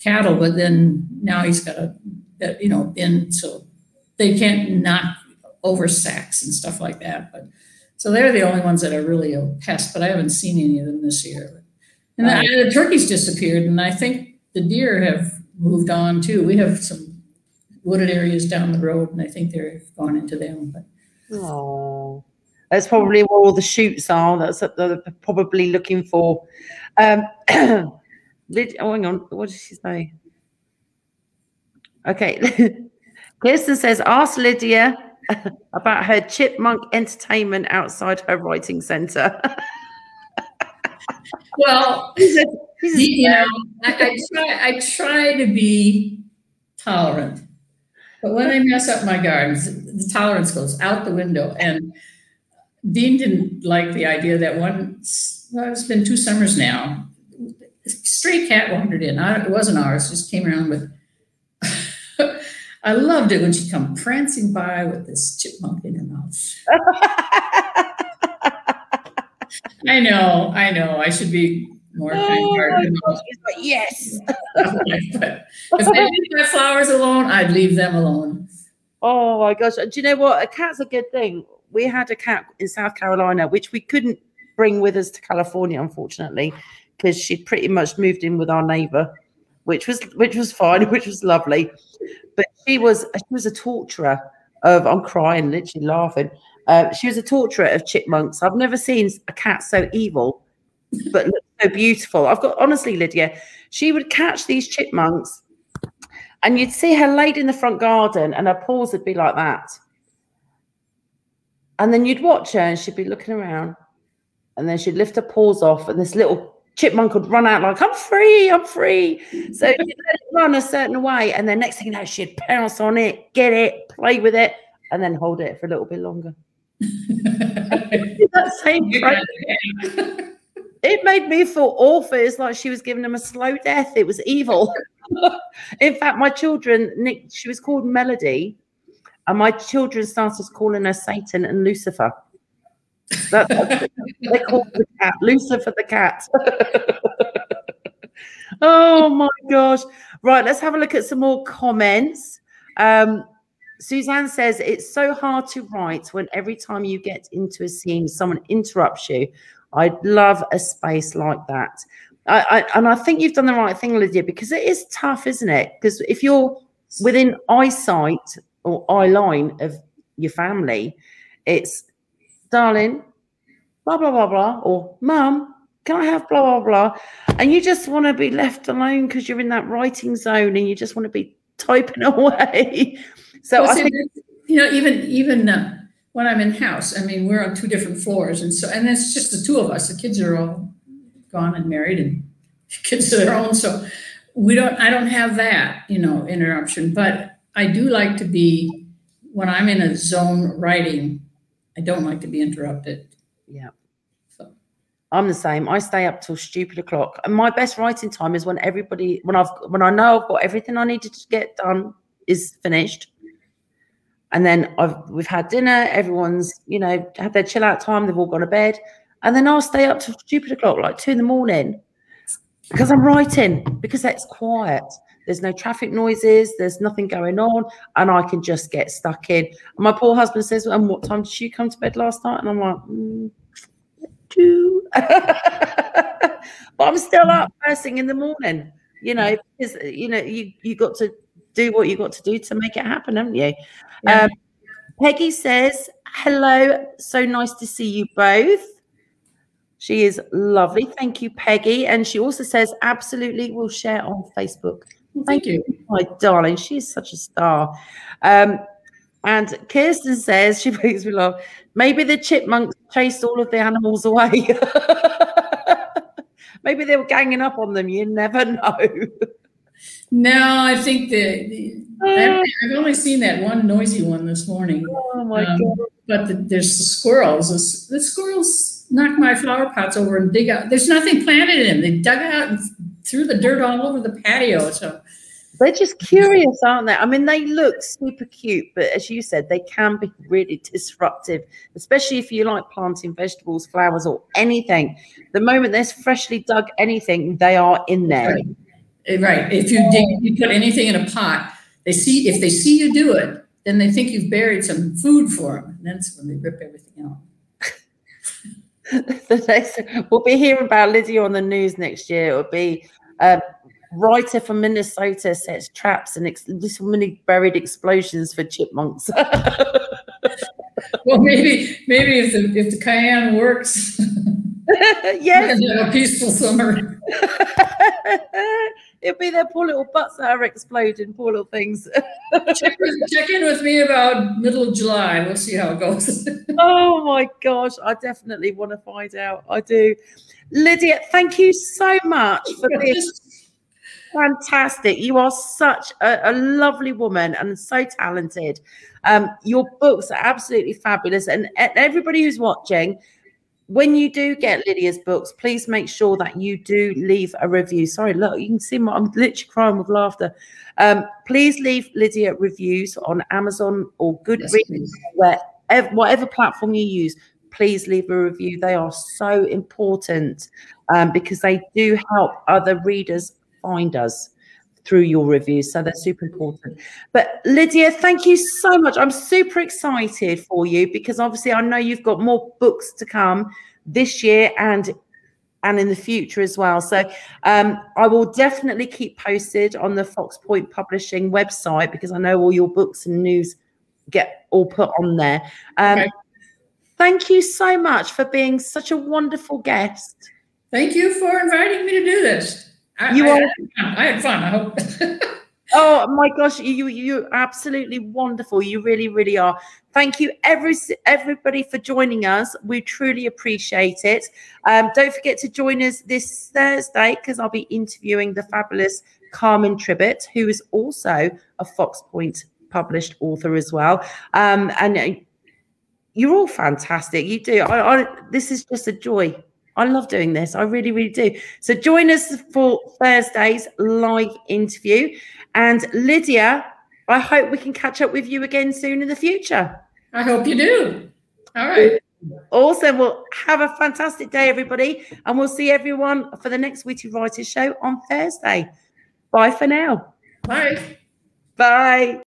cattle, but then now he's got a, that, you know, bin, so they can't knock over sacks and stuff like that, but So they're the only ones that are really a pest, but I haven't seen any of them this year. And the, the turkeys disappeared, and I think the deer have moved on too. We have some wooded areas down the road, and I think they've gone into them. But Oh, that's probably where all the shoots are. That's what they're probably looking for. Um, Lyd- oh, hang on. What did she say? Okay. Kirsten says, ask Lydia about her chipmunk entertainment outside her writing center. well, She's a- she's a you know, I, I try I try to be tolerant, but when I mess up my gardens, the tolerance goes out the window. And Dean didn't like the idea that once well, it's been two summers now. a Stray cat wandered in. I, it wasn't ours. Just came around with. I loved it when she'd come prancing by with this chipmunk in her mouth. I know, I know. I should be more Oh kind-hearted. gosh, she's like, yes. but if I leave my flowers alone, I'd leave them alone. Oh my gosh. Do you know what? A cat's a good thing. We had a cat in South Carolina, which we couldn't bring with us to California, unfortunately, because she'd pretty much moved in with our neighbor, which was which was fine, which was lovely. But she was she was a torturer of I'm crying, literally laughing. Uh, she was a torturer of chipmunks. I've never seen a cat so evil, but so beautiful. I've got honestly, Lydia, she would catch these chipmunks and you'd see her laid in the front garden and her paws would be like that. And then you'd watch her and she'd be looking around and then she'd lift her paws off and this little chipmunk would run out like, I'm free, I'm free. So she'd let it run a certain way. And then next thing you know, she'd pounce on it, get it, play with it, and then hold it for a little bit longer. that same it made me feel awful. It's like she was giving them a slow death. It was evil. In fact, my children, Nick, she was called Melody, and my children started calling her Satan and Lucifer. What they called the cat, Lucifer the cat. oh my gosh. Right, let's have a look at some more comments. Um, Suzanne says it's so hard to write when every time you get into a scene, someone interrupts you. I'd love a space like that. I, I, and I think you've done the right thing, Lydia, because it is tough, isn't it? Because if you're within eyesight or eye line of your family, it's darling, blah blah blah blah, or mum, can I have blah blah blah? And you just want to be left alone because you're in that writing zone and you just want to be typing away. So Well, I see, think you know, even even uh, when I'm in house, I mean, we're on two different floors, and so and it's just the two of us. The kids are all gone and married, and kids of their own. So we don't. I don't have that, you know, interruption. But I do like to be when I'm in a zone writing. I don't like to be interrupted. yeah. So I'm the same. I stay up till stupid o'clock. And my best writing time is when everybody when I've when I know I've got everything I needed to get done is finished. And then I've we've had dinner, everyone's, you know, had their chill out time, they've all gone to bed. And then I'll stay up till stupid o'clock, like two in the morning. Because I'm writing, because that's quiet. There's no traffic noises, there's nothing going on, and I can just get stuck in. And my poor husband says, And what time did you come to bed last night? And I'm like, mm, two. but I'm still up first thing in the morning, you know, because you know, you you got to do what you got to do to make it happen, haven't you? Yeah. Um, Peggy says, Hello, so nice to see you both. She is lovely. Thank you, Peggy. And she also says, Absolutely, we'll share on Facebook. Well, thank you. My darling, she's such a star. Um, and Kirsten says, she makes me laugh, maybe the chipmunks chased all of the animals away. maybe they were ganging up on them. You never know. No, I think the, the I've, I've only seen that one noisy one this morning. Oh my Um, God. But the, there's the squirrels. The, the squirrels knock my flower pots over and dig out. There's nothing planted in them. They dug out and threw the dirt all over the patio. So They're just curious, aren't they? I mean, they look super cute, but as you said, they can be really disruptive, especially if you like planting vegetables, flowers, or anything. The moment there's freshly dug anything, they are in there. Right. eh, right, if you dig, you put anything in a pot, they see if they see you do it, then they think you've buried some food for them. And that's when they rip everything out. the next we'll be hearing about Lydia on the news next year. It'll be a writer from Minnesota sets traps and ex- this many buried explosions for chipmunks. well, maybe maybe if the if the cayenne works, yes, have a peaceful summer. It'll be their poor little butts that are exploding, poor little things. check, check, in with me about middle of July. We'll see how it goes. oh my gosh, I definitely want to find out. I do. Lydia, thank you so much for being fantastic. You are such a, a lovely woman and so talented. Um, your books are absolutely fabulous. And, and everybody who's watching, when you do get Lydia's books, please make sure that you do leave a review. Sorry, look, you can see my, I'm literally crying with laughter. Um, please leave Lydia reviews on Amazon or Goodreads, yes, wherever, whatever platform you use. Please leave a review. They are so important um, because they do help other readers find us through your reviews. So they're super important. But Lydia, thank you so much. I'm super excited for you because obviously I know you've got more books to come this year and and in the future as well. So um, I will definitely keep posted on the Fox Point Publishing website because I know all your books and news get all put on there. Um, okay. Thank you so much for being such a wonderful guest. Thank you for inviting me to do this. I, you I, are. I had fun. I hope. oh my gosh, you you absolutely wonderful. You really, really are. Thank you, every everybody, for joining us. We truly appreciate it. Um, don't forget to join us this Thursday because I'll be interviewing the fabulous Carmen Tribbett, who is also a Fox Point published author as well. Um, and uh, you're all fantastic. You do. I, I, this is just a joy I love doing this. I really, really do. So join us for Thursday's live interview. And Lydia, I hope we can catch up with you again soon in the future. I hope you do. All right. Awesome. Well, have a fantastic day, everybody. And we'll see everyone for the next Witty Writers Show on Thursday. Bye for now. Bye. Bye.